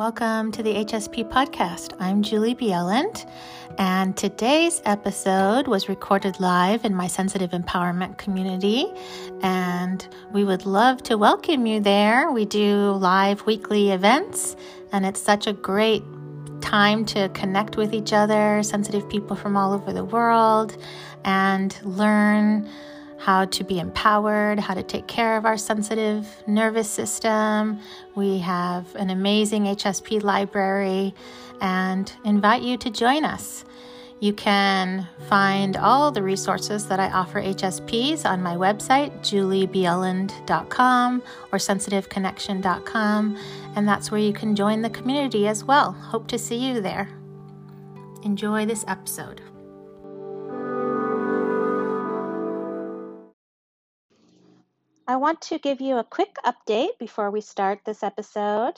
Welcome to the HSP podcast. I'm Julie Bjelland, and today's episode was recorded live in my sensitive empowerment community. And we would love to welcome you there. We do live weekly events, and it's such a great time to connect with each other, sensitive people from all over the world, and learn how to be empowered, how to take care of our sensitive nervous system. We have an amazing HSP library and invite you to join us. You can find all the resources that I offer HSPs on my website, juliebjelland.com or sensitiveconnection.com, and that's where you can join the community as well. Hope to see you there. Enjoy this episode. I want to give you a quick update before we start this episode,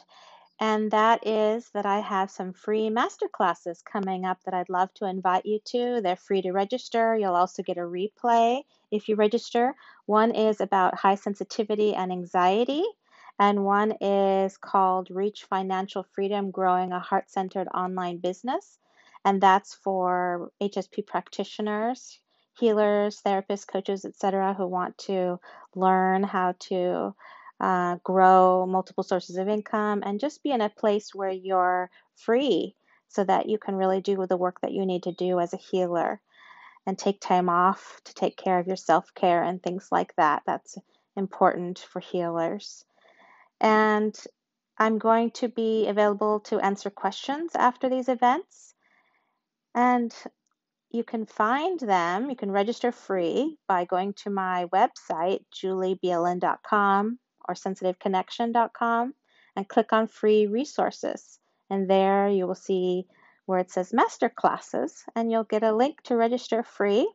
and that is that I have some free masterclasses coming up that I'd love to invite you to. They're free to register. You'll also get a replay if you register. One is about high sensitivity and anxiety, and one is called Reach Financial Freedom Growing a Heart Centered Online Business, and that's for HSP practitioners healers, therapists, coaches, etc., who want to learn how to uh, grow multiple sources of income and just be in a place where you're free so that you can really do the work that you need to do as a healer and take time off to take care of your self care and things like that. That's important for healers. And I'm going to be available to answer questions after these events. And you can find them, you can register free by going to my website, juliebjelland.com or sensitiveconnection.com, and click on free resources. And there you will see where it says master classes, and you'll get a link to register free.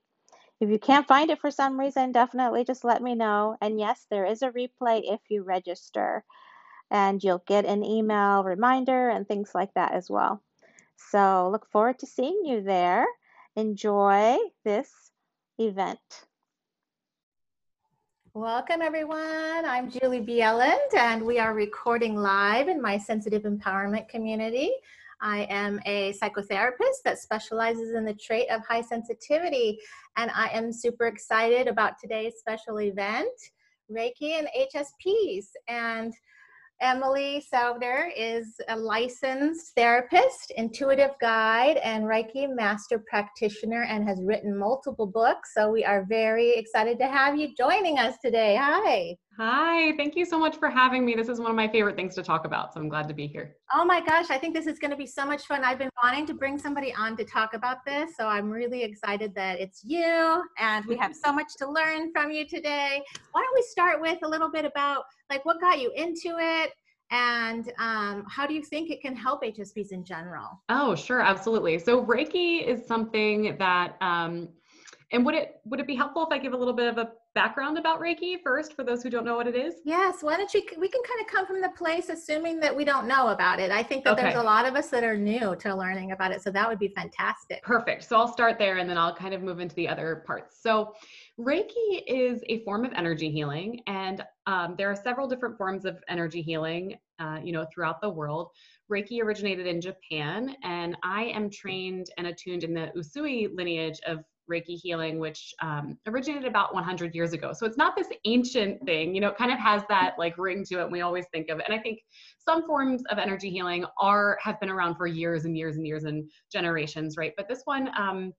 If you can't find it for some reason, definitely just let me know. And yes, there is a replay if you register, and you'll get an email reminder and things like that as well. So look forward to seeing you there enjoy this event. Welcome, everyone. I'm Julie Bjelland, and we are recording live in my sensitive empowerment community. I am a psychotherapist that specializes in the trait of high sensitivity, and I am super excited about today's special event Reiki and HSPs. And Emily Souder is a licensed therapist, intuitive guide, and Reiki master practitioner and has written multiple books. So we are very excited to have you joining us today. Hi. Hi, thank you so much for having me. This is one of my favorite things to talk about, so I'm glad to be here. Oh my gosh, I think this is going to be so much fun. I've been wanting to bring somebody on to talk about this, so I'm really excited that it's you and we have so much to learn from you today. Why don't we start with a little bit about like what got you into it? and um, how do you think it can help HSPs in general? Oh, sure, absolutely. So Reiki is something that, um, and would it would it be helpful if I give a little bit of a background about Reiki first for those who don't know what it is? Yes. Why don't you? We can kind of come from the place assuming that we don't know about it. I think that okay. there's a lot of us that are new to learning about it, so that would be fantastic. Perfect. So I'll start there, and then I'll kind of move into the other parts. So. Reiki is a form of energy healing, and um, there are several different forms of energy healing, uh, you know, throughout the world. Reiki originated in Japan, and I am trained and attuned in the Usui lineage of Reiki healing, which um, originated about 100 years ago. So it's not this ancient thing, you know, it kind of has that like ring to it. And we always think of it. And I think some forms of energy healing are, have been around for years and years and years and generations, right? But this one, um,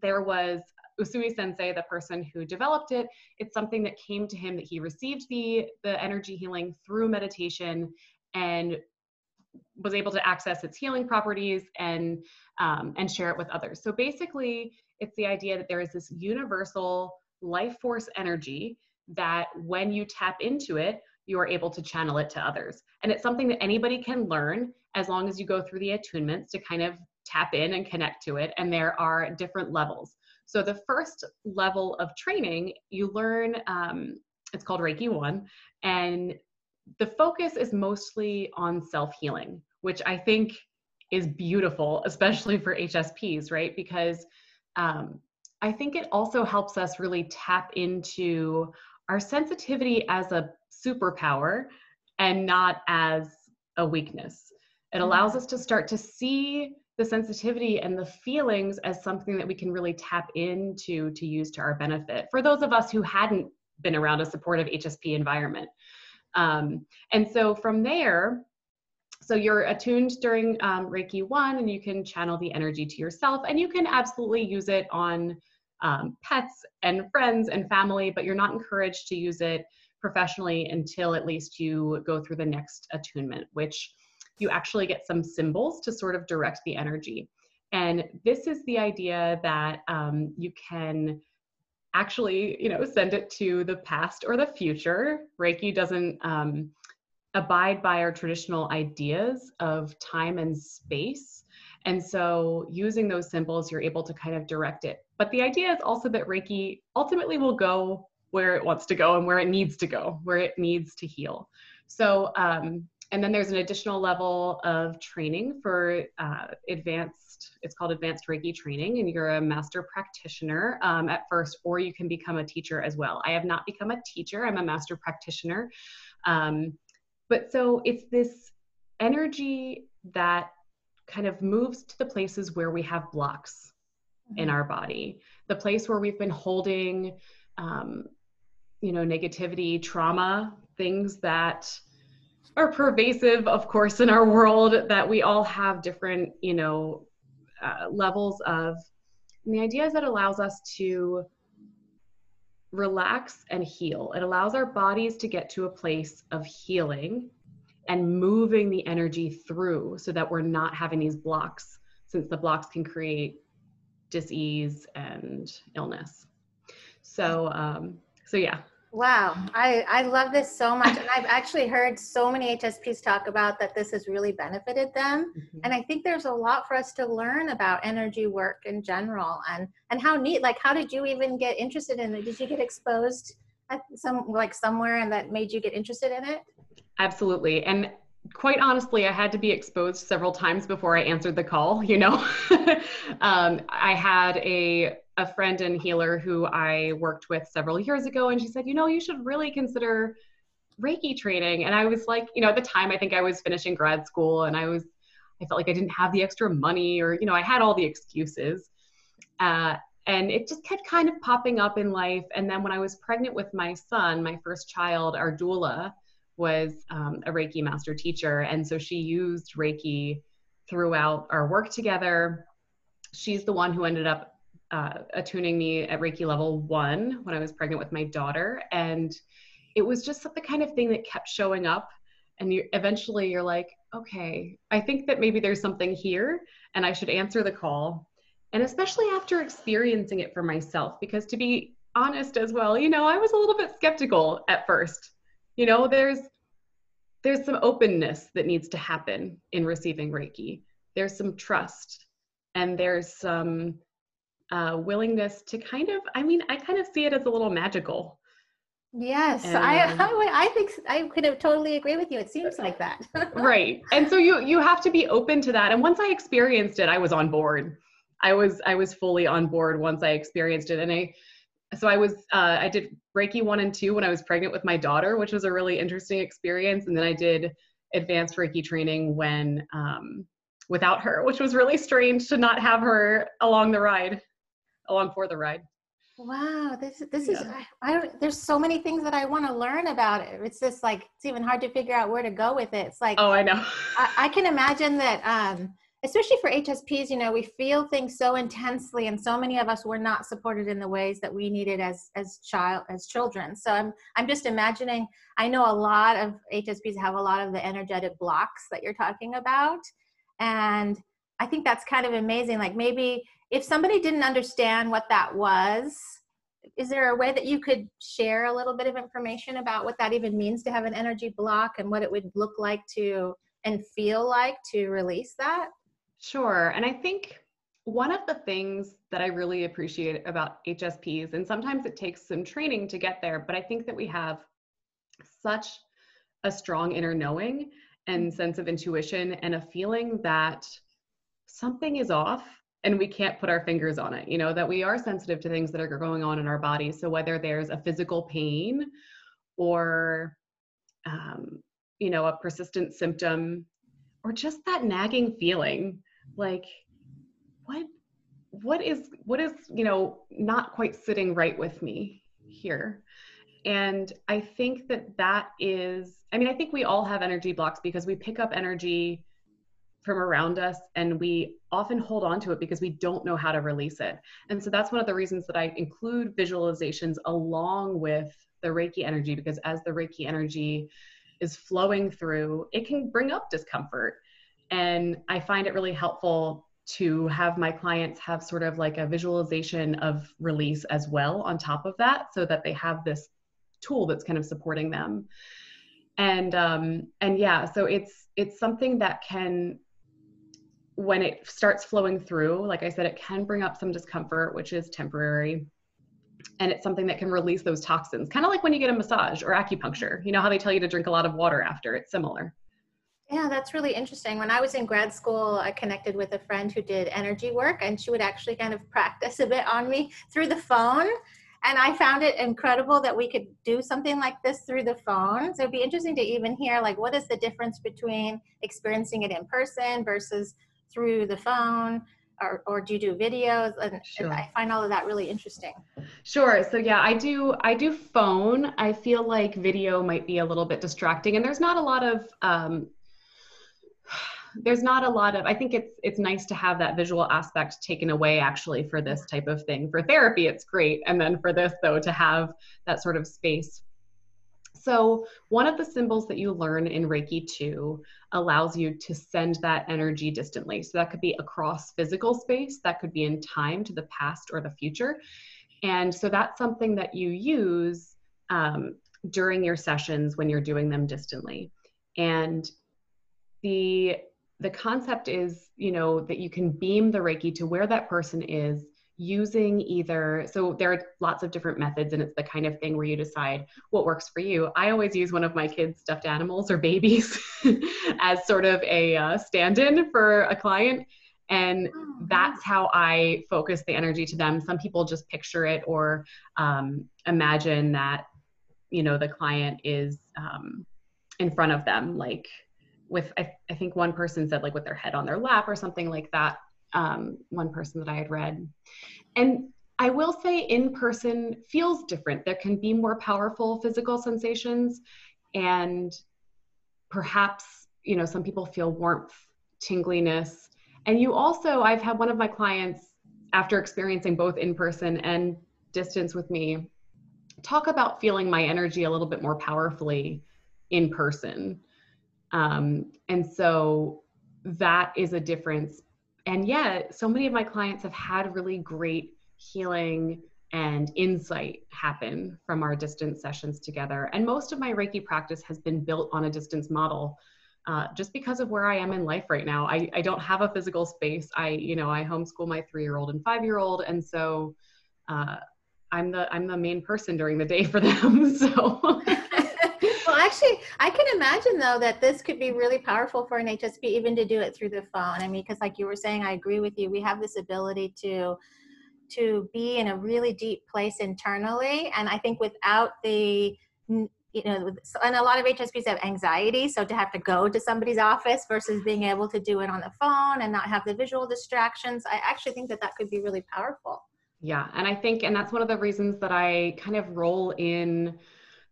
there was Usui Sensei, the person who developed it, it's something that came to him that he received the, the energy healing through meditation and was able to access its healing properties and um, and share it with others. So basically, it's the idea that there is this universal life force energy that when you tap into it, you are able to channel it to others. And it's something that anybody can learn as long as you go through the attunements to kind of tap in and connect to it. And there are different levels. So the first level of training, you learn, um, it's called Reiki 1, and the focus is mostly on self healing, which I think is beautiful, especially for HSPs, right? Because um, I think it also helps us really tap into our sensitivity as a superpower and not as a weakness. It allows us to start to see the sensitivity and the feelings as something that we can really tap into to use to our benefit for those of us who hadn't been around a supportive HSP environment. Um, and so from there, so you're attuned during um, Reiki 1 and you can channel the energy to yourself and you can absolutely use it on um, pets and friends and family, but you're not encouraged to use it professionally until at least you go through the next attunement, which you actually get some symbols to sort of direct the energy. And this is the idea that um, you can actually, you know, send it to the past or the future. Reiki doesn't um, abide by our traditional ideas of time and space. And so using those symbols, you're able to kind of direct it. But the idea is also that Reiki ultimately will go where it wants to go and where it needs to go, where it needs to heal. So, um, and then there's an additional level of training for uh, advanced, it's called advanced Reiki training, and you're a master practitioner um, at first, or you can become a teacher as well. I have not become a teacher, I'm a master practitioner. Um, but so it's this energy that kind of moves to the places where we have blocks mm-hmm. in our body, the place where we've been holding, um, you know, negativity, trauma, things that are pervasive, of course, in our world that we all have different, you know, uh, levels of. And the idea is that allows us to relax and heal. It allows our bodies to get to a place of healing and moving the energy through so that we're not having these blocks, since the blocks can create disease and illness. So, um, so yeah, Wow, I, I love this so much. And I've actually heard so many HSPs talk about that this has really benefited them. Mm-hmm. And I think there's a lot for us to learn about energy work in general and, and how neat, like, how did you even get interested in it? Did you get exposed at some, like somewhere and that made you get interested in it? Absolutely. And quite honestly, I had to be exposed several times before I answered the call. You know, um, I had a a friend and healer who I worked with several years ago, and she said, you know, you should really consider Reiki training. And I was like, you know, at the time, I think I was finishing grad school, and I was, I felt like I didn't have the extra money, or you know, I had all the excuses. Uh, and it just kept kind of popping up in life. And then when I was pregnant with my son, my first child, our doula was um, a Reiki master teacher. And so she used Reiki throughout our work together. She's the one who ended up uh, attuning me at Reiki level one when I was pregnant with my daughter. And it was just the kind of thing that kept showing up. And you, eventually you're like, okay, I think that maybe there's something here and I should answer the call. And especially after experiencing it for myself, because to be honest as well, you know, I was a little bit skeptical at first. You know, there's there's some openness that needs to happen in receiving Reiki. There's some trust and there's some uh, willingness to kind of, I mean, I kind of see it as a little magical. Yes, and, I, I, I think I could have totally agree with you. It seems like that. right. And so you, you have to be open to that. And once I experienced it, I was on board. I was, I was fully on board once I experienced it. And I, so I was, uh, I did Reiki one and two when I was pregnant with my daughter, which was a really interesting experience. And then I did advanced Reiki training when, um, without her, which was really strange to not have her along the ride along for the ride. Wow, this this yeah. is I, I, don't. There's so many things that I want to learn about it. It's just like it's even hard to figure out where to go with it. It's like oh, I know. I, I can imagine that, um, especially for HSPs. You know, we feel things so intensely, and so many of us were not supported in the ways that we needed as as child as children. So I'm I'm just imagining. I know a lot of HSPs have a lot of the energetic blocks that you're talking about, and I think that's kind of amazing. Like maybe if somebody didn't understand what that was, is there a way that you could share a little bit of information about what that even means to have an energy block and what it would look like to and feel like to release that? Sure. And I think one of the things that I really appreciate about HSPs, and sometimes it takes some training to get there, but I think that we have such a strong inner knowing and mm-hmm. sense of intuition and a feeling that something is off and we can't put our fingers on it you know that we are sensitive to things that are going on in our body. So whether there's a physical pain or um, you know a persistent symptom or just that nagging feeling like what what is what is you know not quite sitting right with me here? And i think that that is i mean i think we all have energy blocks because we pick up energy from around us and we often hold on to it because we don't know how to release it. And so that's one of the reasons that i include visualizations along with the reiki energy because as the reiki energy is flowing through it can bring up discomfort. And i find it really helpful to have my clients have sort of like a visualization of release as well on top of that so that they have this tool that's kind of supporting them. And um and yeah so it's it's something that can when it starts flowing through like i said it can bring up some discomfort which is temporary and it's something that can release those toxins kind of like when you get a massage or acupuncture you know how they tell you to drink a lot of water after it's similar yeah, that's really interesting. When I was in grad school, I connected with a friend who did energy work, and she would actually kind of practice a bit on me through the phone. And I found it incredible that we could do something like this through the phone. So it'd be interesting to even hear, like, what is the difference between experiencing it in person versus through the phone? Or, or do you do videos and, sure. and, i find all of that really interesting sure so yeah i do i do phone i feel like video might be a little bit distracting and there's not a lot of um, there's not a lot of i think it's it's nice to have that visual aspect taken away actually for this type of thing for therapy it's great and then for this though to have that sort of space so one of the symbols that you learn in reiki 2 allows you to send that energy distantly. So that could be across physical space that could be in time to the past or the future. And so that's something that you use um, during your sessions when you're doing them distantly. And the the concept is you know that you can beam the reiki to where that person is using either so there are lots of different methods and it's the kind of thing where you decide what works for you. I always use one of my kids stuffed animals or babies as sort of a uh, stand-in for a client. And oh, that's how i focus the energy to them. Some people just picture it or um, imagine that you know the client is um, in front of them like with I, I, think one person said like with their head on their lap or something like that um, one person that i had read. And i will say in person feels different. There can be more powerful physical sensations and perhaps you know some people feel warmth tingliness. And you also i've had one of my clients after experiencing both in person and distance with me talk about feeling my energy a little bit more powerfully in person. Um, and so that is a difference. And yet, so many of my clients have had really great healing and insight happen from our distance sessions together. And most of my Reiki practice has been built on a distance model. Uh, just because of where I am in life right now, I, I don't have a physical space. I, you know, I homeschool my three-year-old and five-year-old, and so uh, I'm the I'm the main person during the day for them. So actually, I can imagine though that this could be really powerful for an HSP even to do it through the phone. I mean, because like you were saying, I agree with you. We have this ability to to be in a really deep place internally, and I think without the you know, and a lot of HSPs have anxiety, so to have to go to somebody's office versus being able to do it on the phone and not have the visual distractions, I actually think that that could be really powerful. Yeah, and I think, and that's one of the reasons that I kind of roll in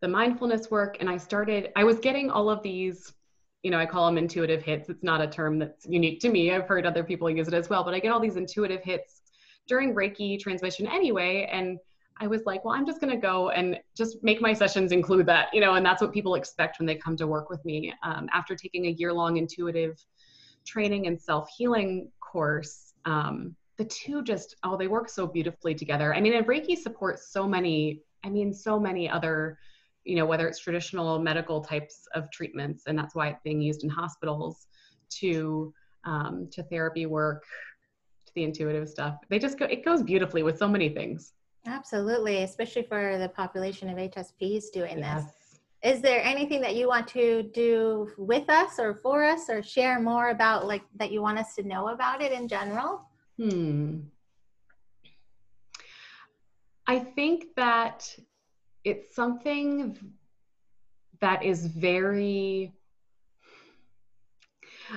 the mindfulness work and I started, I was getting all of these, you know, I call them intuitive hits. It's not a term that's unique to me. I've heard other people use it as well, but I get all these intuitive hits during Reiki transmission anyway. And I was like, well, I'm just going to go and just make my sessions include that, you know, and that's what people expect when they come to work with me. Um, after taking a year long intuitive training and self healing course, um, the two just, oh, they work so beautifully together. I mean, and Reiki supports so many, I mean, so many other you know, whether it's traditional medical types of treatments, and that's why it's being used in hospitals, to um, to therapy work, to the intuitive stuff. They just go, it goes beautifully with so many things. Absolutely, especially for the population of HSPs doing yes. this. Is there anything that you want to do with us or for us or share more about like that you want us to know about it in general? Hmm. I think that it's something that is very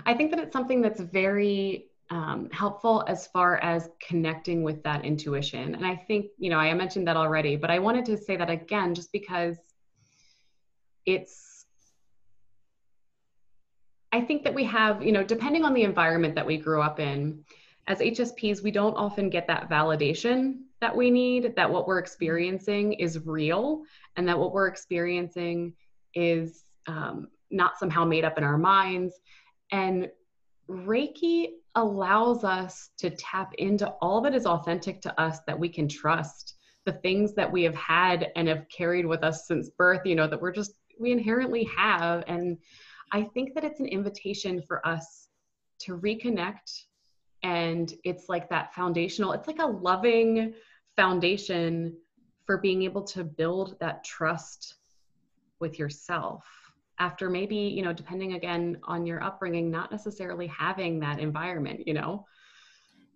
I think that it's something that's very um, helpful as far as connecting with that intuition. And I think, you know, I mentioned that already, but I wanted to say that again just because it's, I think that we have, you know, depending on the environment that we grew up in, as HSPs, we don't often get that validation that we need, that what we're experiencing is real, and that what we're experiencing is um, not somehow made up in our minds. And Reiki allows us to tap into all that is authentic to us that we can trust, the things that we have had and have carried with us since birth, you know, that we're just, we inherently have. And I think that it's an invitation for us to reconnect. And it's like that foundational, it's like a loving foundation for being able to build that trust with yourself after maybe you know depending again on your upbringing not necessarily having that environment you know?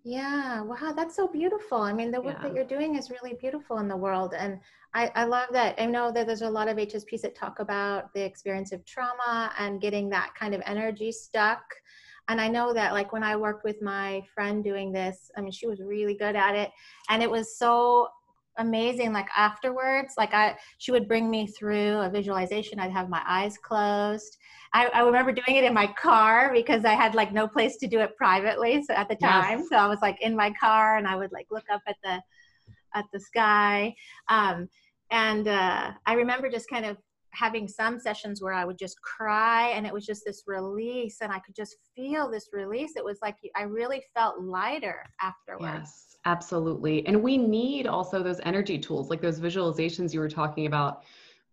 Yeah wow that's so beautiful. I mean the work yeah. that you're doing is really beautiful in the world and I, I love that. I know that there's a lot of hsps that talk about the experience of trauma and getting that kind of energy stuck and i know that like when i worked with my friend doing this i mean she was really good at it. And it was so amazing like afterwards like i she would bring me through a visualization. I'd have my eyes closed. I, I, remember doing it in my car because i had like no place to do it privately so at the time. Yes. so i was like in my car and i would like look up at the at the sky. Um, and uh, i remember just kind of having some sessions where i would just cry and it was just this release and i could just feel this release it was like i really felt lighter afterwards yes Absolutely. And we need also those energy tools, like those visualizations you were talking about.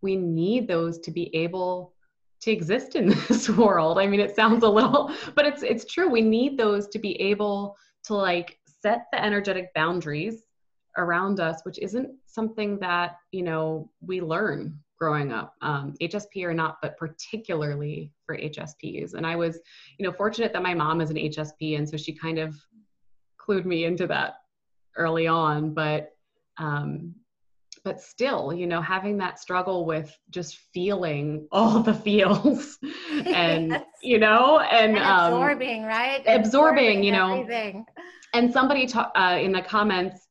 We need those to be able to exist in this world. I mean, it sounds a little, but it's it's true. We need those to be able to like set the energetic boundaries around us, which isn't something that, you know, we learn growing up, um, HSP or not, but particularly for HSPs. And I was, you know, fortunate that my mom is an HSP, and so she kind of clued me into that early on, but um, but still, you know, having that struggle with just feeling all the feels and yes. you know, and, and absorbing, um, right? Absorbing, absorbing you know. Everything. And somebody ta- uh, in the comments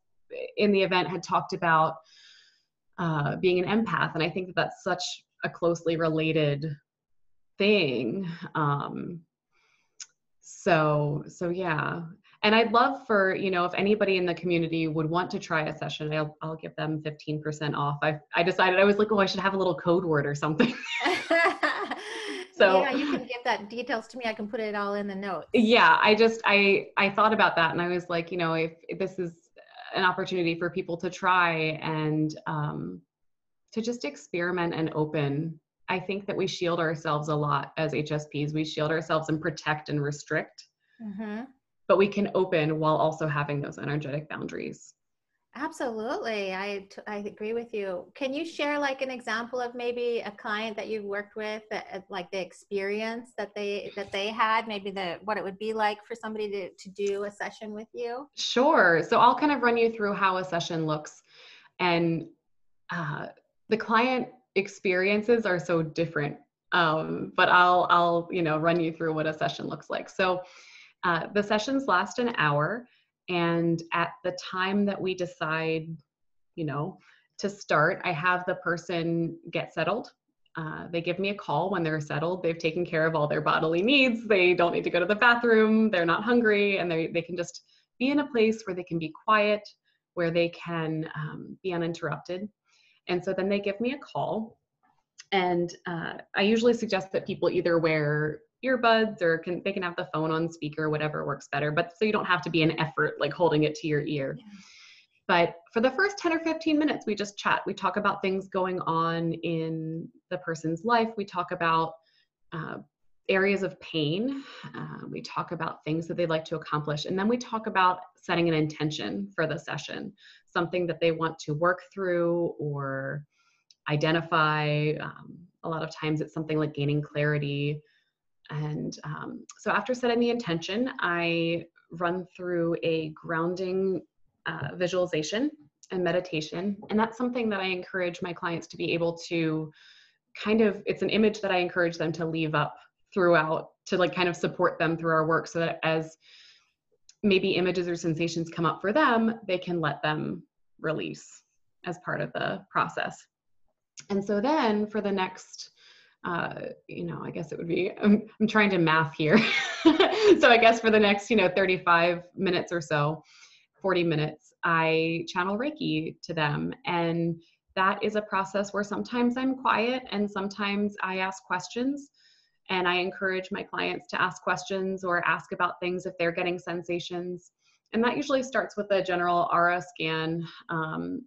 in the event had talked about uh, being an empath, and I think that that's such a closely related thing. Um, so so yeah. And i'd love for you know if anybody in the community would want to try a session i'll, I'll give them 15% off. I, I decided i was like oh i should have a little code word or something. So yeah you can give that details to me. I can put it all in the notes. Yeah i just i i thought about that and i was like you know if, if this is an opportunity for people to try and um, to just experiment and open. I think that we shield ourselves a lot as hsps we shield ourselves and protect and restrict. Mm-hmm. But we can open while also having those energetic boundaries. Absolutely. I, t- I agree with you. Can you share like an example of maybe a client that you've worked with uh, like the experience that they that they had, maybe the what it would be like for somebody to, to do a session with you? Sure. So I'll kind of run you through how a session looks and uh, the client experiences are so different. Um, but I'll I'll you know run you through what a session looks like. So uh, the sessions last an hour, and at the time that we decide, you know, to start, I have the person get settled. Uh, they give me a call when they're settled. They've taken care of all their bodily needs. They don't need to go to the bathroom. They're not hungry, and they they can just be in a place where they can be quiet, where they can um, be uninterrupted. And so then they give me a call, and uh, I usually suggest that people either wear earbuds or can they can have the phone on speaker whatever works better but so you don't have to be an effort like holding it to your ear. Yeah. but for the first 10 or 15 minutes we just chat. We talk about things going on in the person's life. We talk about uh, areas of pain. Uh, we talk about things that they'd like to accomplish. And then we talk about setting an intention for the session something that they want to work through or identify. Um, a lot of times it's something like gaining clarity and um, so after setting the intention, I run through a grounding uh, visualization and meditation. And that's something that I encourage my clients to be able to kind of, it's an image that I encourage them to leave up throughout to like kind of support them through our work so that as maybe images or sensations come up for them, they can let them release as part of the process. And so then for the next, uh, you know, I guess it would be, I'm, I'm trying to math here. so I guess for the next, you know, 35 minutes or so, 40 minutes, I channel Reiki to them. And that is a process where sometimes I'm quiet and sometimes I ask questions. And I encourage my clients to ask questions or ask about things if they're getting sensations. And that usually starts with a general aura scan um,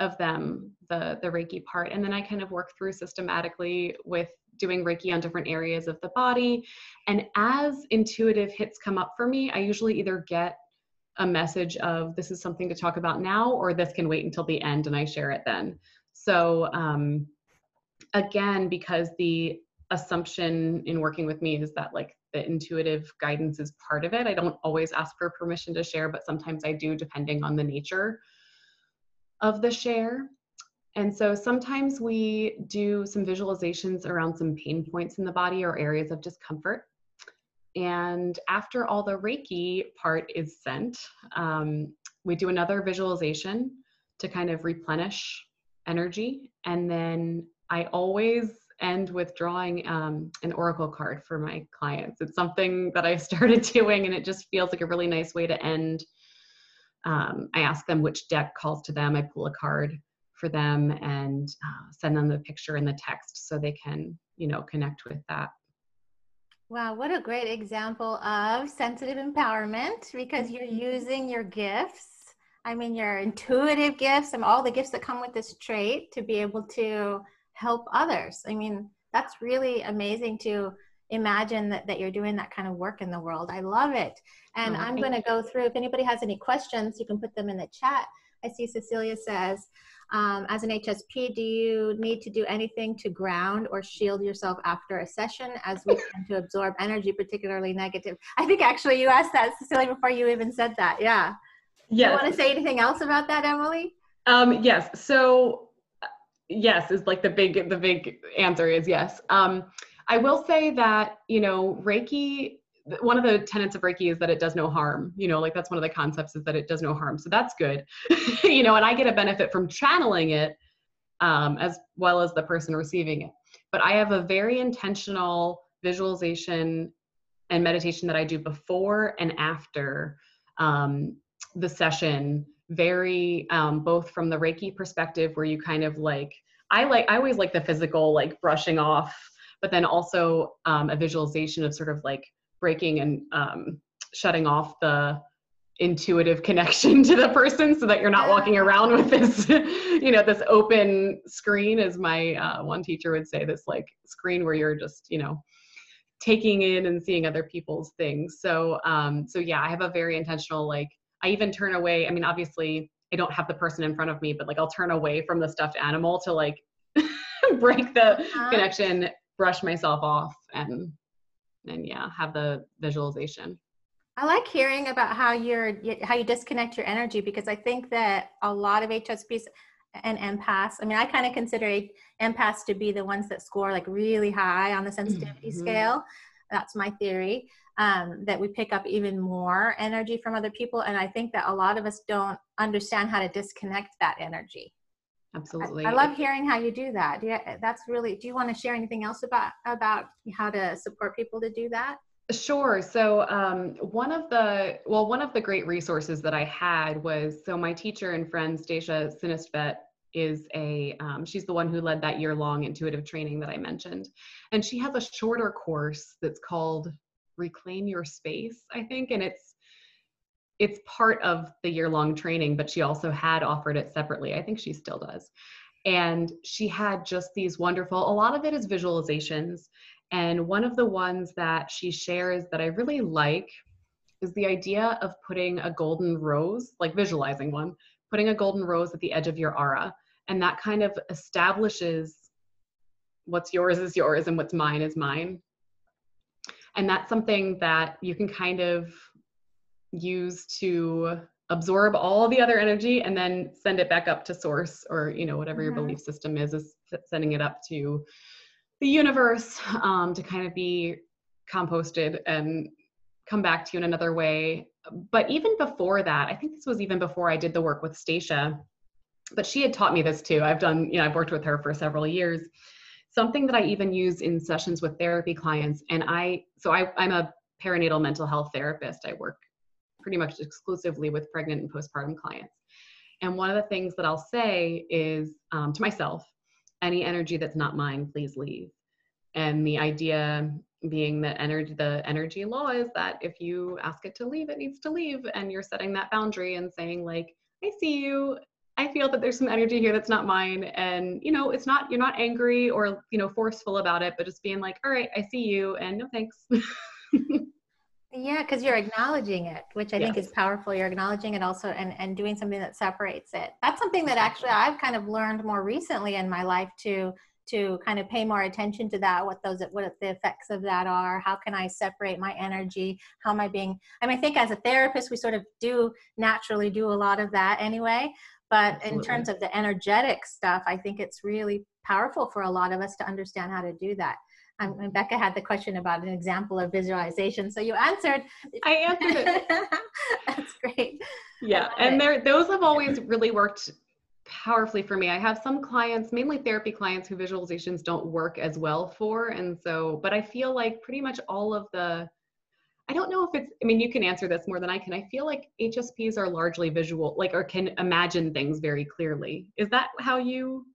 of them, the, the Reiki part. And then I kind of work through systematically with doing Reiki on different areas of the body. And as intuitive hits come up for me, I usually either get a message of this is something to talk about now, or this can wait until the end and I share it then. So, um, again, because the assumption in working with me is that like the intuitive guidance is part of it. I don't always ask for permission to share, but sometimes I do, depending on the nature of the share. And so sometimes we do some visualizations around some pain points in the body or areas of discomfort. And after all the Reiki part is sent, um, we do another visualization to kind of replenish energy. And then I always end with drawing um, an oracle card for my clients. It's something that I started doing, and it just feels like a really nice way to end. Um, I ask them which deck calls to them. I pull a card for them and uh, send them the picture and the text so they can, you know, connect with that. Wow, what a great example of sensitive empowerment because you're using your gifts. I mean, your intuitive gifts and all the gifts that come with this trait to be able to help others. I mean, that's really amazing to imagine that, that you're doing that kind of work in the world. I love it. And oh, I'm going to go through, if anybody has any questions, you can put them in the chat. I see Cecilia says, um, as an HSP, do you need to do anything to ground or shield yourself after a session as we tend to absorb energy, particularly negative? I think actually you asked that, Cecilia, before you even said that. Yeah. Yes. You want to say anything else about that, Emily? Um, yes. So yes is like the big the big answer is yes um i will say that you know reiki one of the tenets of reiki is that it does no harm you know like that's one of the concepts is that it does no harm so that's good. You know and i get a benefit from channeling it um, as well as the person receiving it. But i have a very intentional visualization and meditation that i do before and after um, the session very um, both from the reiki perspective where you kind of like i like i always like the physical like brushing off but then also um, a visualization of sort of like breaking and um, shutting off the intuitive connection to the person so that you're not walking around with this you know this open screen as my uh, one teacher would say this like screen where you're just you know taking in and seeing other people's things so um so yeah i have a very intentional like I even turn away. I mean, obviously, I don't have the person in front of me, but like I'll turn away from the stuffed animal to like break the uh-huh. connection, brush myself off, and and yeah, have the visualization. I like hearing about how you're how you disconnect your energy because I think that a lot of HSPs and empaths. I mean, I kind of consider empaths to be the ones that score like really high on the sensitivity mm-hmm. scale. That's my theory um, that we pick up even more energy from other people. And I think that a lot of us don't understand how to disconnect that energy. Absolutely. I, I love hearing how you do that. You, that's really, do you want to share anything else about, about how to support people to do that? Sure. So um, one of the well, one of the great resources that I had was so my teacher and friend Stacia Sinistvet is a um, she's the one who led that year long intuitive training that I mentioned, and she has a shorter course that's called reclaim your space i think and it's it's part of the year long training but she also had offered it separately. I think she still does. And she had just these wonderful a lot of it is visualizations. And one of the ones that she shares that i really like is the idea of putting a golden rose like visualizing one putting a golden rose at the edge of your aura. And that kind of establishes what's yours is yours and what's mine is mine. And that's something that you can kind of use to absorb all the other energy and then send it back up to source or you know whatever mm-hmm. your belief system is is sending it up to the universe um, to kind of be composted and come back to you in another way. But even before that, I think this was even before I did the work with Stacia, but she had taught me this too. I've done, you know, I've worked with her for several years. Something that I even use in sessions with therapy clients, and I, so I, I'm a perinatal mental health therapist. I work pretty much exclusively with pregnant and postpartum clients. And one of the things that I'll say is um, to myself, any energy that's not mine, please leave. And the idea being that energy, the energy law is that if you ask it to leave, it needs to leave. And you're setting that boundary and saying, like, I see you. I feel that there's some energy here that's not mine. And, you know, it's not, you're not angry or, you know, forceful about it, but just being like, all right, I see you and no thanks. Yeah, because you're acknowledging it, which I yes. think is powerful. You're acknowledging it also and, and doing something that separates it. That's something that actually I've kind of learned more recently in my life to to kind of pay more attention to that, what those what the effects of that are, how can I separate my energy, how am I being I mean I think as a therapist we sort of do naturally do a lot of that anyway. But Absolutely. in terms of the energetic stuff, I think it's really powerful for a lot of us to understand how to do that. Um, Becca had the question about an example of visualization, so you answered. I answered it. That's great. Yeah, and there those have always really worked powerfully for me. I have some clients, mainly therapy clients, who visualizations don't work as well for, and so, but I feel like pretty much all of the. I don't know if it's. I mean, you can answer this more than I can. I feel like HSPs are largely visual, like or can imagine things very clearly. Is that how you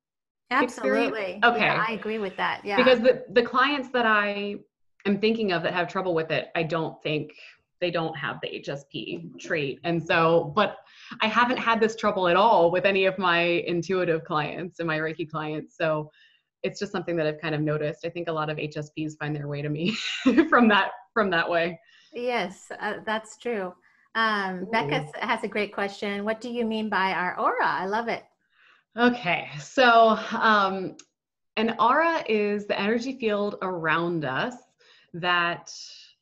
Absolutely. Okay. Yeah, I agree with that. Yeah. Because the, the clients that I am thinking of that have trouble with it, I don't think they don't have the HSP trait. And so, but I haven't had this trouble at all with any of my intuitive clients and my Reiki clients. So it's just something that I've kind of noticed. I think a lot of HSPs find their way to me from that from that way. Yes, uh, that's true. Um, Becca has a great question. What do you mean by our aura? I love it. Okay, so um, an aura is the energy field around us that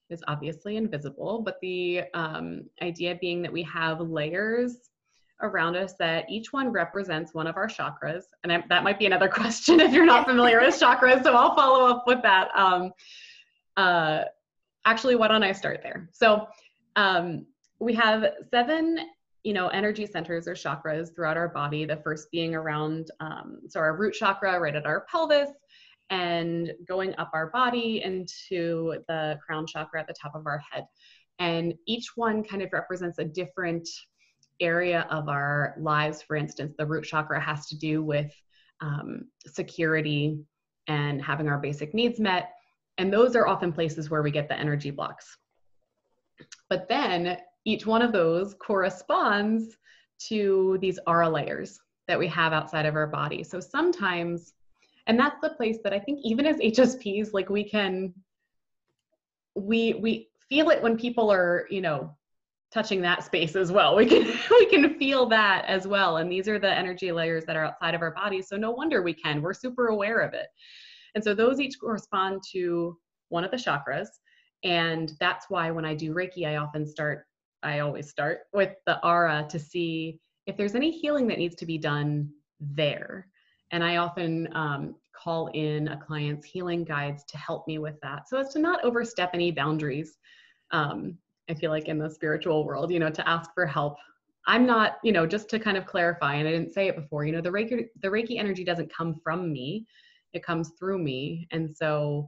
is obviously invisible, but the um, idea being that we have layers around us that each one represents one of our chakras. And I, that might be another question if you're not familiar with chakras, so I'll follow up with that. Um, uh, actually, why don't I start there? So um, we have seven you know, energy centers or chakras throughout our body. The first being around, um, so our root chakra right at our pelvis, and going up our body into the crown chakra at the top of our head. And each one kind of represents a different area of our lives. For instance, the root chakra has to do with um, security and having our basic needs met. And those are often places where we get the energy blocks. But then each one of those corresponds to these aura layers that we have outside of our body. So sometimes, and that's the place that I think even as HSPs, like we can, we we feel it when people are, you know, touching that space as well. We can we can feel that as well. And these are the energy layers that are outside of our body. So no wonder we can. We're super aware of it. And so those each correspond to one of the chakras. And that's why when I do Reiki, I often start I always start with the aura to see if there's any healing that needs to be done there. And I often um, call in a client's healing guides to help me with that so as to not overstep any boundaries. Um, I feel like in the spiritual world, you know, to ask for help. I'm not, you know, just to kind of clarify, and I didn't say it before, you know, the Reiki, the Reiki energy doesn't come from me, it comes through me. And so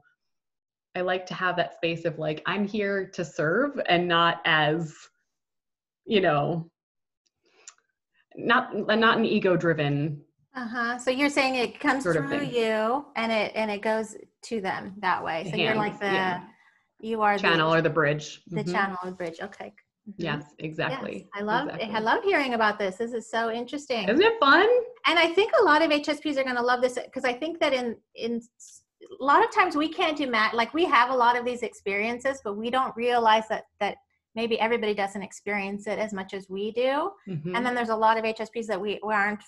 I like to have that space of like, I'm here to serve and not as you know, not not an ego driven uh-huh so you're saying it comes through you and it and it goes to them that way so you're like the yeah. you are channel the, or the bridge the mm-hmm. channel or bridge okay mm-hmm. yes exactly yes. i love exactly. i love hearing about this this is so interesting isn't it fun and i think a lot of hsps are going to love this because i think that in in a lot of times we can't imagine like we have a lot of these experiences but we don't realize that that maybe everybody doesn't experience it as much as we do mm-hmm. and then there's a lot of hsps that we, we aren't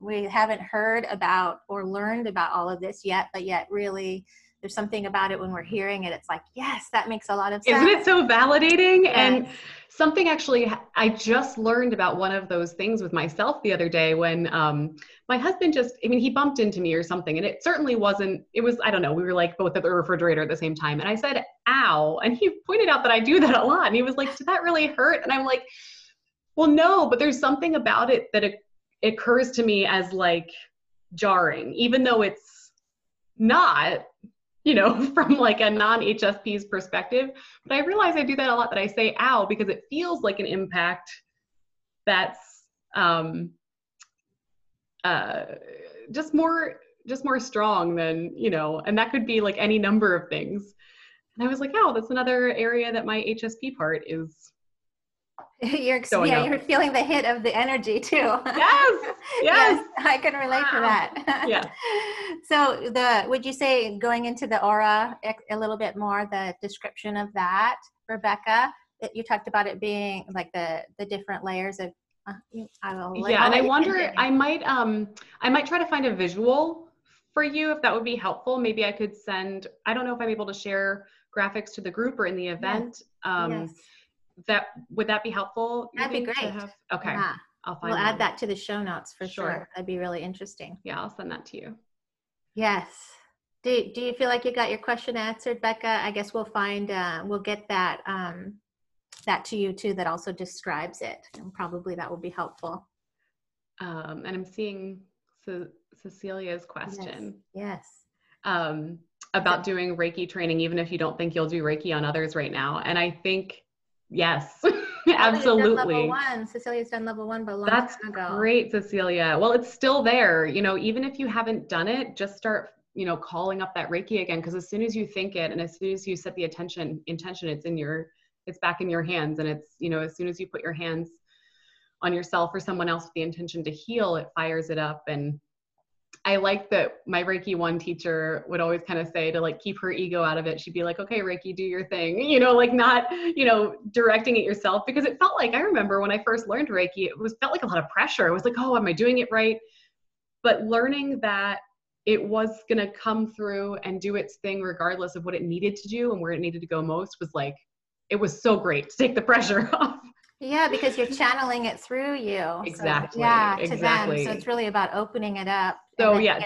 we haven't heard about or learned about all of this yet but yet really there's something about it when we're hearing it. It's like, yes, that makes a lot of sense. Isn't it so validating? Yes. And something actually, I just learned about one of those things with myself the other day when um, my husband just, I mean, he bumped into me or something, and it certainly wasn't, it was, I don't know, we were like both at the refrigerator at the same time. And I said, ow. And he pointed out that I do that a lot. And he was like, did that really hurt? And I'm like, well, no, but there's something about it that it, it occurs to me as like jarring, even though it's not you know, from like a non HSP's perspective. But I realize I do that a lot that I say ow because it feels like an impact that's um, uh, just more just more strong than you know and that could be like any number of things and i was like oh that's another area that my hsp part is you're yeah, you're feeling the hit of the energy too. Yes, yes, yes I can relate wow. to that. yeah. So the would you say going into the aura a little bit more the description of that, Rebecca? That you talked about it being like the the different layers of. Uh, I will. Yeah, and I wonder. I might um I might try to find a visual for you if that would be helpful. Maybe I could send. I don't know if I'm able to share graphics to the group or in the event. Yes. Um, yes that would that be helpful? That'd be great. Have, okay. Yeah. I'll find. We'll add that to the show notes for sure. sure. That'd be really interesting. Yeah, I'll send that to you. Yes. Do Do you feel like you got your question answered, Becca? I guess we'll find. Uh, we'll get that um, that to you too. That also describes it, and probably that will be helpful. Um, and I'm seeing Ce- Cecilia's question. Yes. yes. Um, about doing Reiki training, even if you don't think you'll do Reiki on others right now. And I think Yes, absolutely. level one. Cecilia's done level one, but long That's time ago. great, Cecilia. Well, it's still there. You know, even if you haven't done it, just start, you know, calling up that Reiki again. Because as soon as you think it, and as soon as you set the attention intention, it's in your, it's back in your hands. And it's, you know, as soon as you put your hands on yourself or someone else with the intention to heal, it fires it up and I like that my Reiki one teacher would always kind of say to like keep her ego out of it. She'd be like, okay, Reiki, do your thing, you know, like not, you know, directing it yourself because it felt like I remember when I first learned Reiki, it was felt like a lot of pressure. It was like, oh, am I doing it right? But learning that it was going to come through and do its thing regardless of what it needed to do and where it needed to go most was like, it was so great to take the pressure off. Yeah, because you're channeling it through you. Exactly. So, yeah, to exactly. them. So it's really about opening it up. So yeah,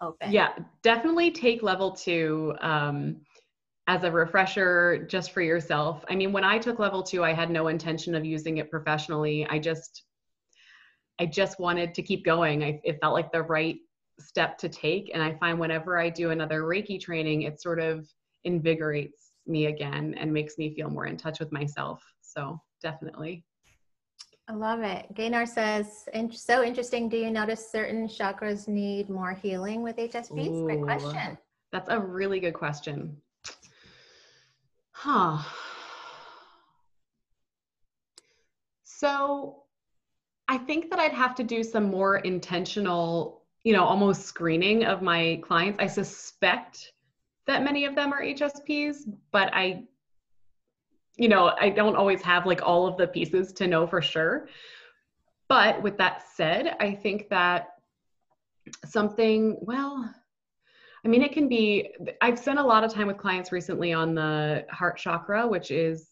open. Yeah, definitely take level two um, as a refresher just for yourself. I mean, when I took level two, I had no intention of using it professionally. I just, I just wanted to keep going. I, it felt like the right step to take. And I find whenever I do another Reiki training, it sort of invigorates me again and makes me feel more in touch with myself. So definitely. I love it. Gaynar says, so interesting. Do you notice certain chakras need more healing with HSPs? Ooh, Great question. That's a really good question. Huh. So I think that I'd have to do some more intentional, you know, almost screening of my clients. I suspect that many of them are HSPs, but I you know, I don't always have like all of the pieces to know for sure. But with that said, I think that something, well, I mean, it can be, I've spent a lot of time with clients recently on the heart chakra, which is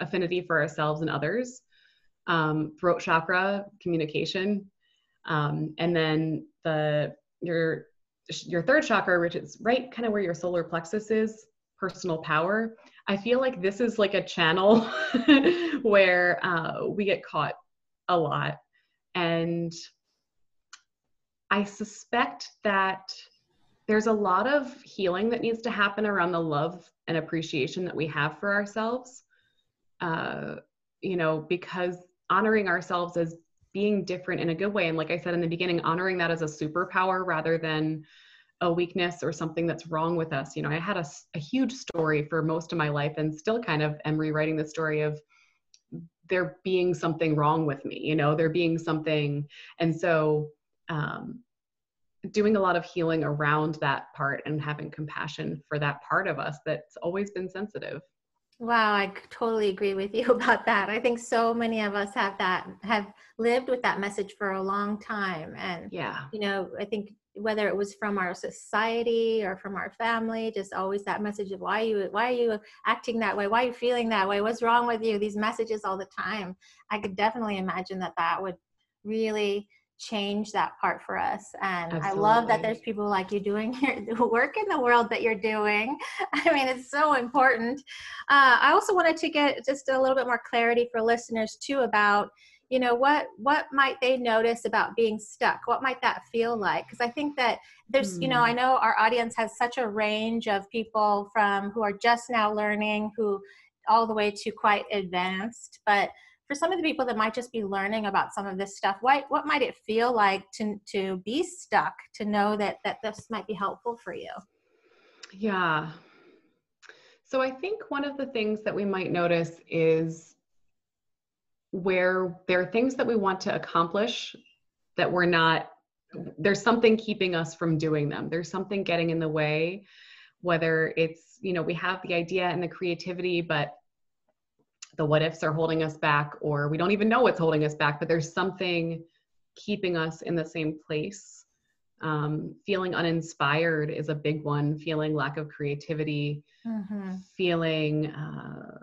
affinity for ourselves and others, um, throat chakra, communication, um, and then the, your, your third chakra, which is right kind of where your solar plexus is, personal power. I feel like this is like a channel where uh, we get caught a lot. And I suspect that there's a lot of healing that needs to happen around the love and appreciation that we have for ourselves. Uh, you know, because honoring ourselves as being different in a good way. And like I said in the beginning, honoring that as a superpower rather than a weakness or something that's wrong with us. You know, I had a, a huge story for most of my life and still kind of am rewriting the story of there being something wrong with me, you know, there being something. And so, um, doing a lot of healing around that part and having compassion for that part of us that's always been sensitive. Wow, I totally agree with you about that. I think so many of us have that have lived with that message for a long time and yeah. You know, I think whether it was from our society or from our family just always that message of why you why are you acting that way? Why are you feeling that way? What's wrong with you? These messages all the time. I could definitely imagine that that would really change that part for us and Absolutely. i love that there's people like you doing your work in the world that you're doing. I mean it's so important. Uh, i also wanted to get just a little bit more clarity for listeners too about you know what what might they notice about being stuck what might that feel like because i think that there's mm. you know i hmm. know our audience has such a range of people from who are just now learning who all the way to quite advanced but for some of the people that might just be learning about some of this stuff what what might it feel like to to be stuck to know that that this might be helpful for you yeah so i think one of the things that we might notice is where there are things that we want to accomplish that we're not there's something keeping us from doing them. There's something getting in the way whether it's you know we have the idea and the creativity but the what ifs are holding us back or we don't even know what's holding us back but there's something keeping us in the same place. Um, feeling uninspired is a big one. Feeling lack of creativity. Mm-hmm. feeling uh,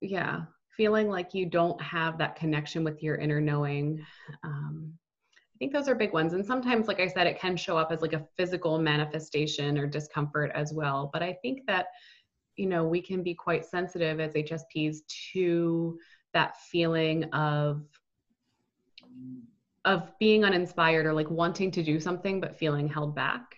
yeah feeling like you don't have that connection with your inner knowing um, i think those are big ones and sometimes like i said it can show up as like a physical manifestation or discomfort as well but i think that you know, we can be quite sensitive as HSPs to that feeling of of being uninspired or like wanting to do something but feeling held back.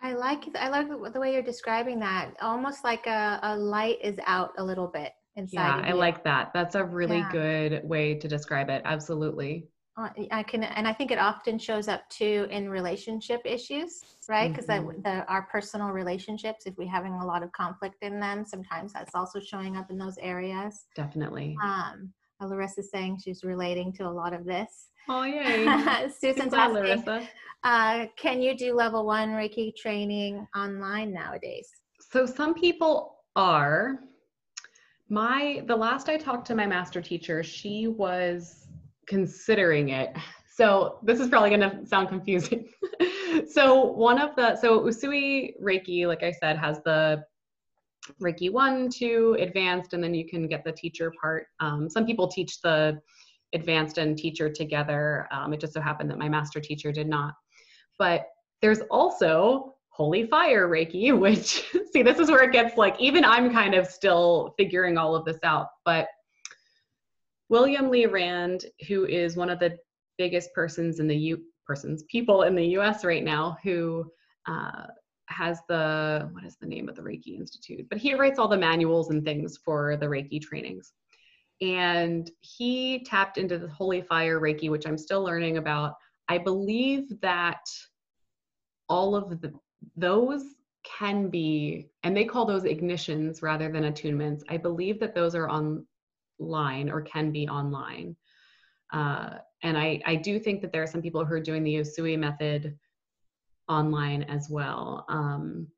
I like I like the way you're describing that. Almost like a, a light is out a little bit. Yeah, I like that. That's a really yeah. good way to describe it. Absolutely. Uh, I can, and I think it often shows up too in relationship issues, right? Because mm-hmm. our personal relationships, if we're having a lot of conflict in them, sometimes that's also showing up in those areas. Definitely. Um, Larissa's saying she's relating to a lot of this. Oh yay! Susan's asking, Larissa. Uh, can you do level one Reiki training online nowadays? So some people are. My the last I talked to my master teacher, she was considering it. So this is probably going to sound confusing. so one of the so Usui Reiki, like I said, has the Reiki one, two, advanced, and then you can get the teacher part. Um, some people teach the advanced and teacher together. Um, it just so happened that my master teacher did not. But there's also Holy Fire Reiki, which see, this is where it gets like even I'm kind of still figuring all of this out. But William Lee Rand, who is one of the biggest persons in the U persons people in the U.S. right now, who uh, has the what is the name of the Reiki Institute? But he writes all the manuals and things for the Reiki trainings, and he tapped into the Holy Fire Reiki, which I'm still learning about. I believe that all of the those can be, and they call those ignitions rather than attunements. I believe that those are online or can be online. Uh, and I, I do think that there are some people who are doing the Usui method online as well. Um,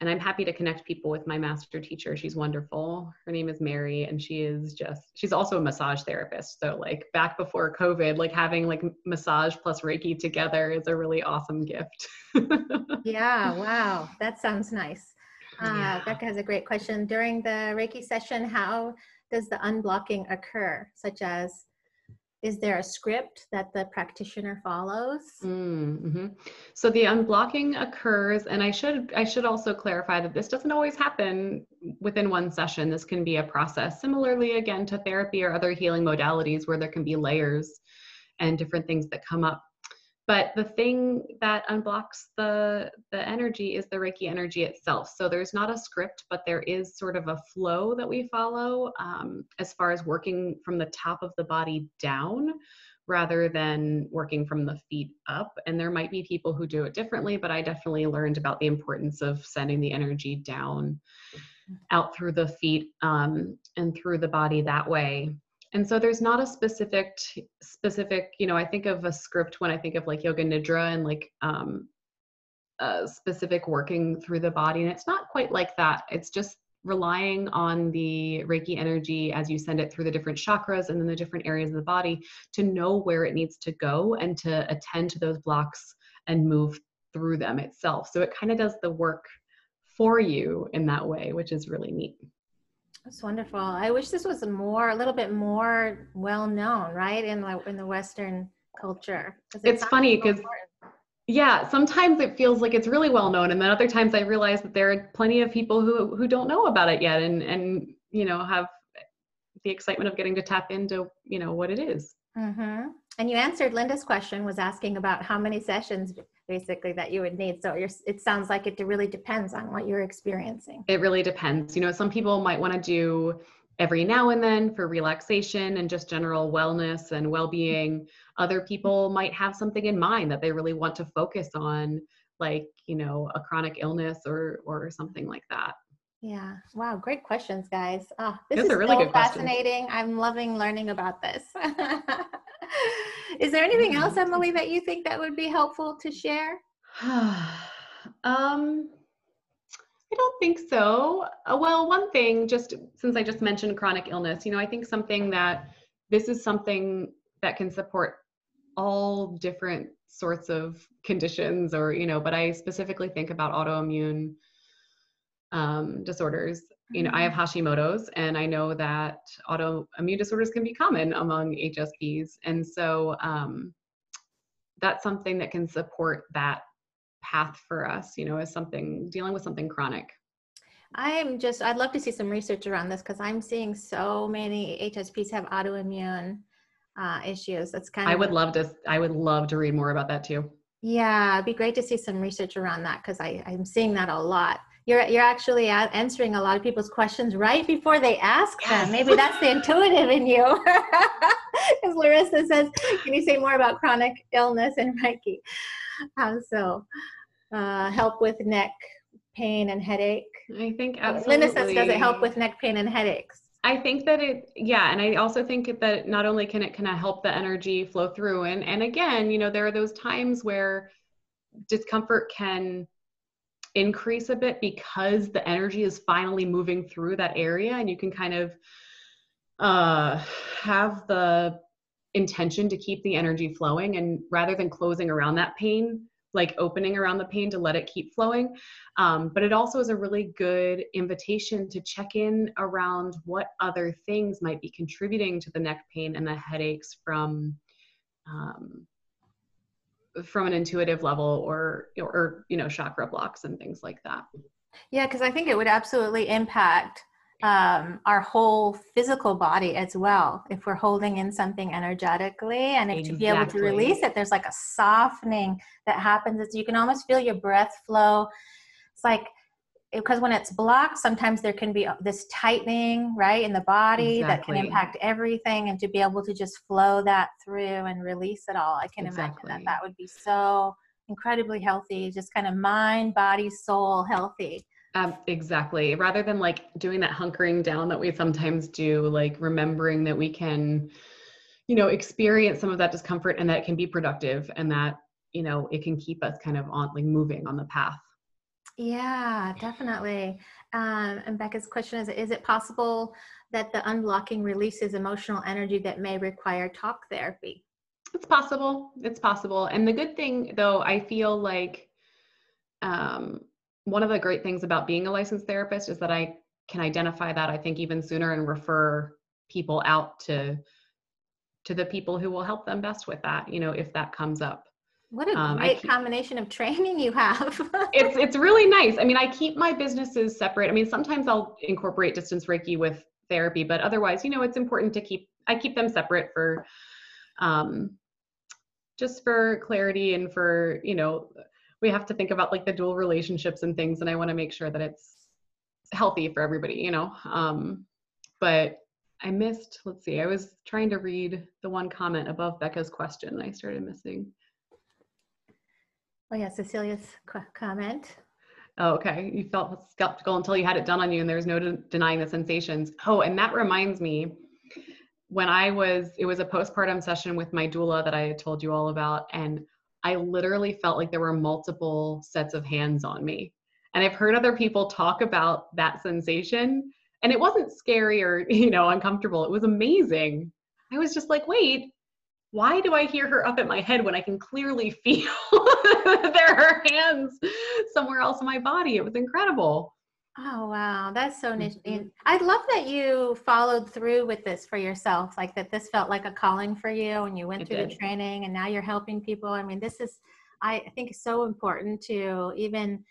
and I'm happy to connect people with my master teacher. She's wonderful. Her name is Mary, and she is just, she's also a massage therapist. So, like, back before COVID, like having like massage plus Reiki together is a really awesome gift. yeah, wow. That sounds nice. Uh, yeah. Becca has a great question. During the Reiki session, how does the unblocking occur, such as is there a script that the practitioner follows mm-hmm. so the unblocking occurs and i should i should also clarify that this doesn't always happen within one session this can be a process similarly again to therapy or other healing modalities where there can be layers and different things that come up but the thing that unblocks the the energy is the reiki energy itself. So there's not a script but there is sort of a flow that we follow um, as far as working from the top of the body down rather than working from the feet up. And there might be people who do it differently but i definitely learned about the importance of sending the energy down out through the feet um, and through the body that way and so there's not a specific specific you know i think of a script when i think of like yoga nidra and like um a specific working through the body and it's not quite like that it's just relying on the reiki energy as you send it through the different chakras and then the different areas of the body to know where it needs to go and to attend to those blocks and move through them itself. So it kind of does the work for you in that way, which is really neat. That's wonderful. I wish this was more, a little bit more well known, right, in the in the Western culture. It's funny because yeah, sometimes it feels like it's really well known, and then other times I realize that there are plenty of people who who don't know about it yet, and and you know have the excitement of getting to tap into you know what it is. Mm-hmm. And you answered Linda's question was asking about how many sessions basically that you would need. So it sounds like it really depends on what you're experiencing. It really depends. You know, some people might want to do every now and then for relaxation and just general wellness and well-being. Other people might have something in mind that they really want to focus on, like you know, a chronic illness or or something like that. Yeah. Wow. Great questions, guys. Oh, this Those is really so fascinating. I'm loving learning about this. is there anything else. Emily, that you think that would be helpful to share? um, I don't think so. Uh, well, one thing, just since I just mentioned chronic illness, you know, I think something that this is something that can support all different sorts of conditions or, you know, but I specifically think about autoimmune um, disorders. You know, I have mm-hmm. Hashimoto's, and I know that autoimmune disorders can be common among HSPs, and so um, that's something that can support that path for us. You know, as something dealing with something chronic. I'm just, I'd love to see some research around this because I'm seeing so many HSPs have autoimmune uh, issues. That's kind of. I would love to. I would love to read more about that too. Yeah, it'd be great to see some research around that because I'm seeing that a lot you're you're actually answering a lot of people's questions right before they ask yes. them. Maybe that's the intuitive in you. As Larissa says, can you say more about chronic illness and Reiki? Um, so, uh, help with neck pain and headache. I think absolutely. Linda says, does it help with neck pain and headaches? I think that it, yeah, and I also think that not only can it kind of help the energy flow through, and and again, you know, there are those times where discomfort can increase a bit because the energy is finally moving through that area and you can kind of uh, have the intention to keep the energy flowing and rather than closing around that pain like opening around the pain to let it keep flowing um, but it also is a really good invitation to check in around what other things might be contributing to the neck pain and the headaches from um, from an intuitive level or or you know chakra blocks and things like that. Yeah because i think it would absolutely impact um, our whole physical body as well if we're holding in something energetically and if exactly. to be able to release it there's like a softening that happens. It's you can almost feel your breath flow. It's like because when it's blocked sometimes there can be uh, this tightening right in the body exactly. that can impact everything and to be able to just flow that through and release it all i can exactly. imagine that that would be so incredibly healthy just kind of mind body soul healthy um, exactly rather than like doing that hunkering down that we sometimes do like remembering that we can you know experience some of that discomfort and that it can be productive and that you know it can keep us kind of on like moving on the path yeah, definitely. Um, and Becca's question is Is it possible that the unblocking releases emotional energy that may require talk therapy? It's possible. It's possible. And the good thing, though, I feel like um, one of the great things about being a licensed therapist is that I can identify that, I think, even sooner and refer people out to to the people who will help them best with that you know if that comes up what a um, great keep, combination of training you have. it's it's really nice. I mean, I keep my businesses separate. I mean, sometimes I'll incorporate distance Reiki with therapy, but otherwise, you know, it's important to keep I keep them separate for um just for clarity and for, you know, we have to think about like the dual relationships and things and I want to make sure that it's healthy for everybody, you know. Um but I missed, let's see, I was trying to read the one comment above Becca's question. I started missing. Oh yeah, Cecilia's comment. Oh, okay. You felt skeptical until you had it done on you, and there was no de- denying the sensations. Oh, and that reminds me, when I was, it was a postpartum session with my doula that I had told you all about, and I literally felt like there were multiple sets of hands on me. And I've heard other people talk about that sensation, and it wasn't scary or you know uncomfortable. It was amazing. I was just like, wait, why do I hear her up at my head when I can clearly feel there are hands somewhere else in my body? It was incredible. Oh wow, that's so neat. Mhm. I love that you followed through with this for yourself, like that this felt like a calling for you and you went It through the training and now you're helping people. I mean, this is I think so important to even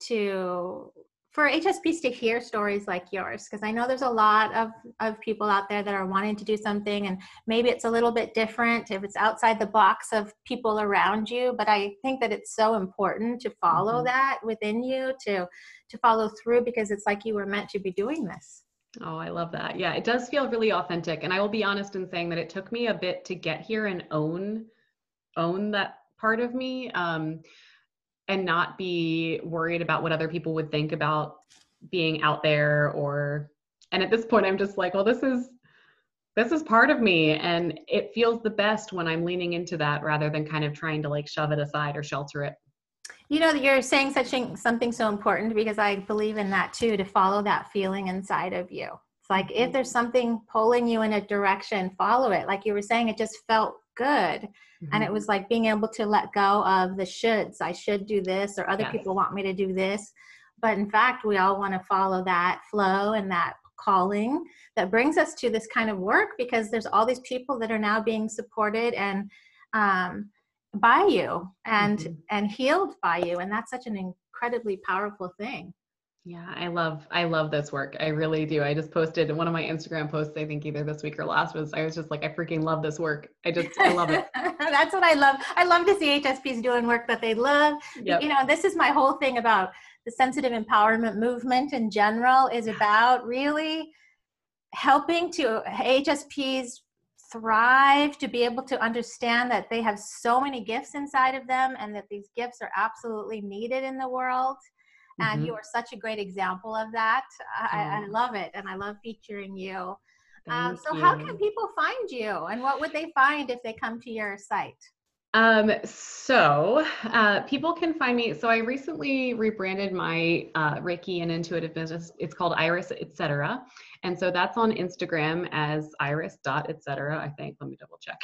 to for HSPs to hear stories like yours because I know there's a lot of of people out there that are wanting to do something and maybe it's a little bit different if it's outside the box of people around you, but I think that it's so important to follow Mhm. that within you to to follow through because it's like you were meant to be doing this. Oh, I love that. Yeah, it does feel really authentic. And I will be honest in saying that it took me a bit to get here and own own that part of me um, and not be worried about what other people would think about being out there or and at this point I'm just like, well, this is this is part of me and it feels the best when I'm leaning into that rather than kind of trying to like shove it aside or shelter it. You know, you're saying such something so important because I believe in that too to follow that feeling inside of you. It's like if Mhm. there's something pulling you in a direction, follow it. Like you were saying, it just felt good. And it Mhm. was like being able to let go of the shoulds. I should do this, or other Yes. people want me to do this. But in fact, we all want to follow that flow and that calling that brings us to this kind of work because there's all these people that are now being supported and um, by you and Mhm. and healed by you and that's such an incredibly powerful thing Yeah, I love I love this work. I really do. I just posted one of my Instagram posts, I think either this week or last was I was just like, I freaking love this work. I just I love it. that's what i love i love to see hsps doing work that they love Yep. you know this is my whole thing about the sensitive empowerment movement in general is about really helping to hsps thrive to be able to understand that they have so many gifts inside of them and that these gifts are absolutely needed in the world and Mhm. you are such a great example of that I, I love it and i love featuring you um, so how can people find you and what would they find if they come to your site Um, so uh, people can find me. So I recently rebranded my uh, Reiki and intuitive business. It's called Iris Etc. And so that's on Instagram as iris dot etc. I think. Let me double check.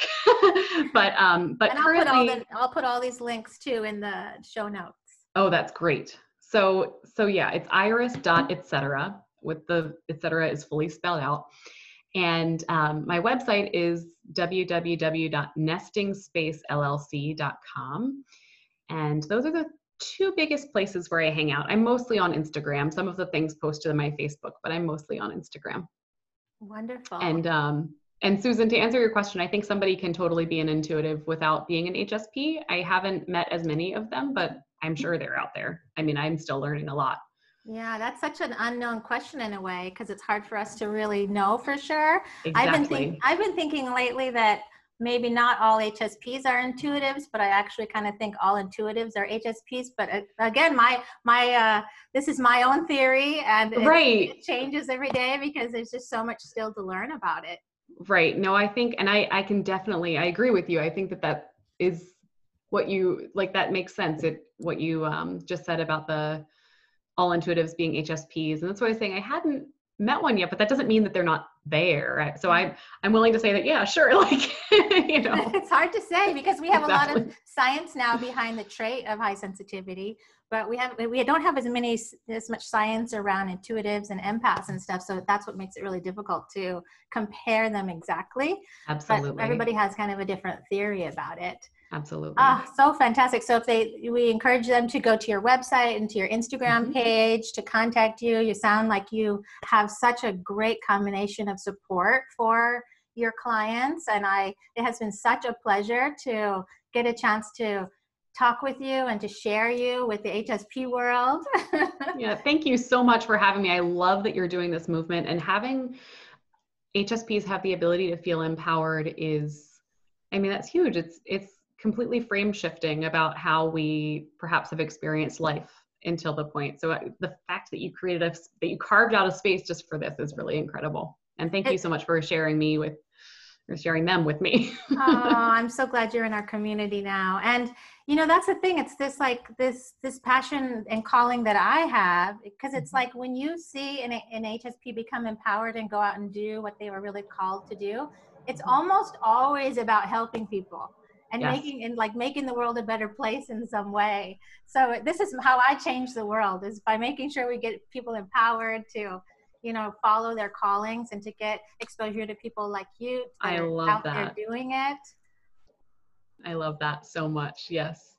but um, but and I'll put, all currently, the, I'll put all these links too in the show notes. oh, that's great. So so yeah, it's iris dot etc. With the etc. is fully spelled out. And um, my website is www.nestingspacellc.com. And those are the two biggest places where I hang out. I'm mostly on Instagram. Some of the things posted on my Facebook, but I'm mostly on Instagram. Wonderful. And um, and Susan, to answer your question, I think somebody can totally be an intuitive without being an HSP. I haven't met as many of them, but I'm sure they're out there. I mean, I'm still learning a lot. yeah, that's such an unknown question in a way because it's hard for us to really know for sure. Exactly. I've been think, I've been thinking lately that maybe not all HSPs are intuitives, but I actually kind of think all intuitives are HSPs. But uh, again, my my uh, this is my own theory, and it, Right. it changes every day because there's just so much still to learn about it. Right. No, I think, and I, I can definitely, I agree with you. I think that that is what you like. That makes sense. It what you um, just said about the all intuitives being HSPs, and that's why I was saying I hadn't met one yet, but that doesn't mean that they're not there. Right? So I'm I'm willing to say that yeah, sure. Like you know, it's hard to say because we have a lot of science now behind the trait of high sensitivity but we have we don't have as many as much science around intuitives and empaths and stuff so that's what makes it really difficult to compare them exactly absolutely, but everybody has kind of a different theory about it absolutely. ah so fantastic so if they we encourage them to go to your website and to your instagram Mhm. page to contact you you sound like you have such a great combination of support for your clients and i it has been such a pleasure to get a chance to talk with you and to share you with the hsp world Yeah, thank you so much for having me. I love that you're doing this movement and having HSPs have the ability to feel empowered is I mean that's huge. It's it's completely frame shifting about how we perhaps have experienced life until the point. So uh, the fact that you created a that you carved out a space just for this is really incredible. And thank you so much for sharing me with or sharing them with me. oh, I'm so glad you're in our community now. And you know, that's the thing. It's this like this this passion and calling that I have because it's Mhm. like when you see an, an HSP become empowered and go out and do what they were really called to do, it's almost always about helping people and Yes. making and like making the world a better place in some way. So this is how I change the world is by making sure we get people empowered to, you know, follow their callings and to get exposure to people like you I love out that. there doing it. I love that so much. Yes.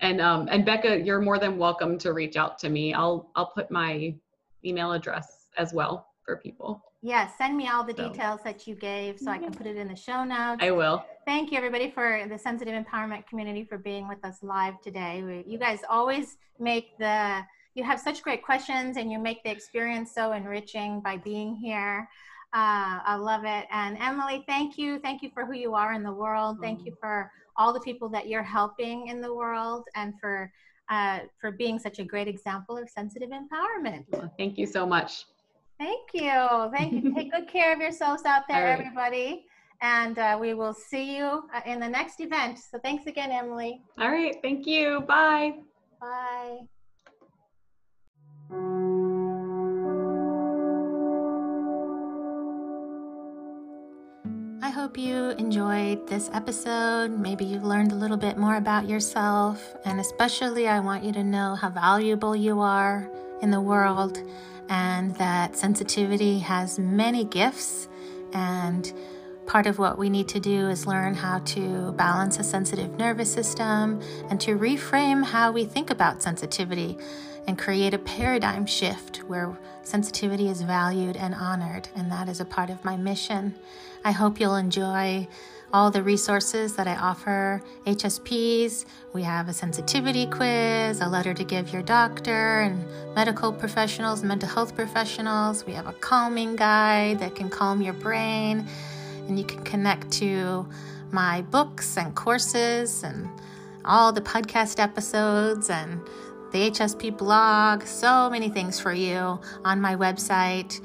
And um and Becca, you're more than welcome to reach out to me. I'll I'll put my email address as well for people. Yes, send me all the So- details that you gave so I can put it in the show notes. I will. Thank you, everybody, for the sensitive empowerment community for being with us live today. We, you guys always make the, you have such great questions and you make the experience so enriching by being here. Uh, I love it. And Emily, thank you. Thank you for who you are in the world. Thank you for all the people that you're helping in the world and for, uh, for being such a great example of sensitive empowerment. Thank you so much. Thank you. Thank you. Take good care of yourselves out there, right. everybody. And uh, we will see you uh, in the next event. So thanks again, Emily. All right. Thank you. Bye. Bye. I hope you enjoyed this episode. Maybe you learned a little bit more about yourself. And especially, I want you to know how valuable you are in the world and that sensitivity has many gifts. And part of what we need to do is learn how to balance a sensitive nervous system and to reframe how we think about sensitivity and create a paradigm shift where sensitivity is valued and honored. And that is a part of my mission. I hope you'll enjoy all the resources that I offer HSPs. We have a sensitivity quiz, a letter to give your doctor and medical professionals, mental health professionals. We have a calming guide that can calm your brain, and you can connect to my books and courses and all the podcast episodes and the HSP blog. So many things for you on my website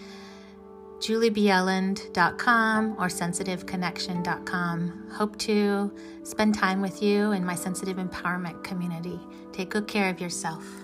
juliebjelland.com or sensitiveconnection.com. Hope to spend time with you in my sensitive empowerment community. Take good care of yourself.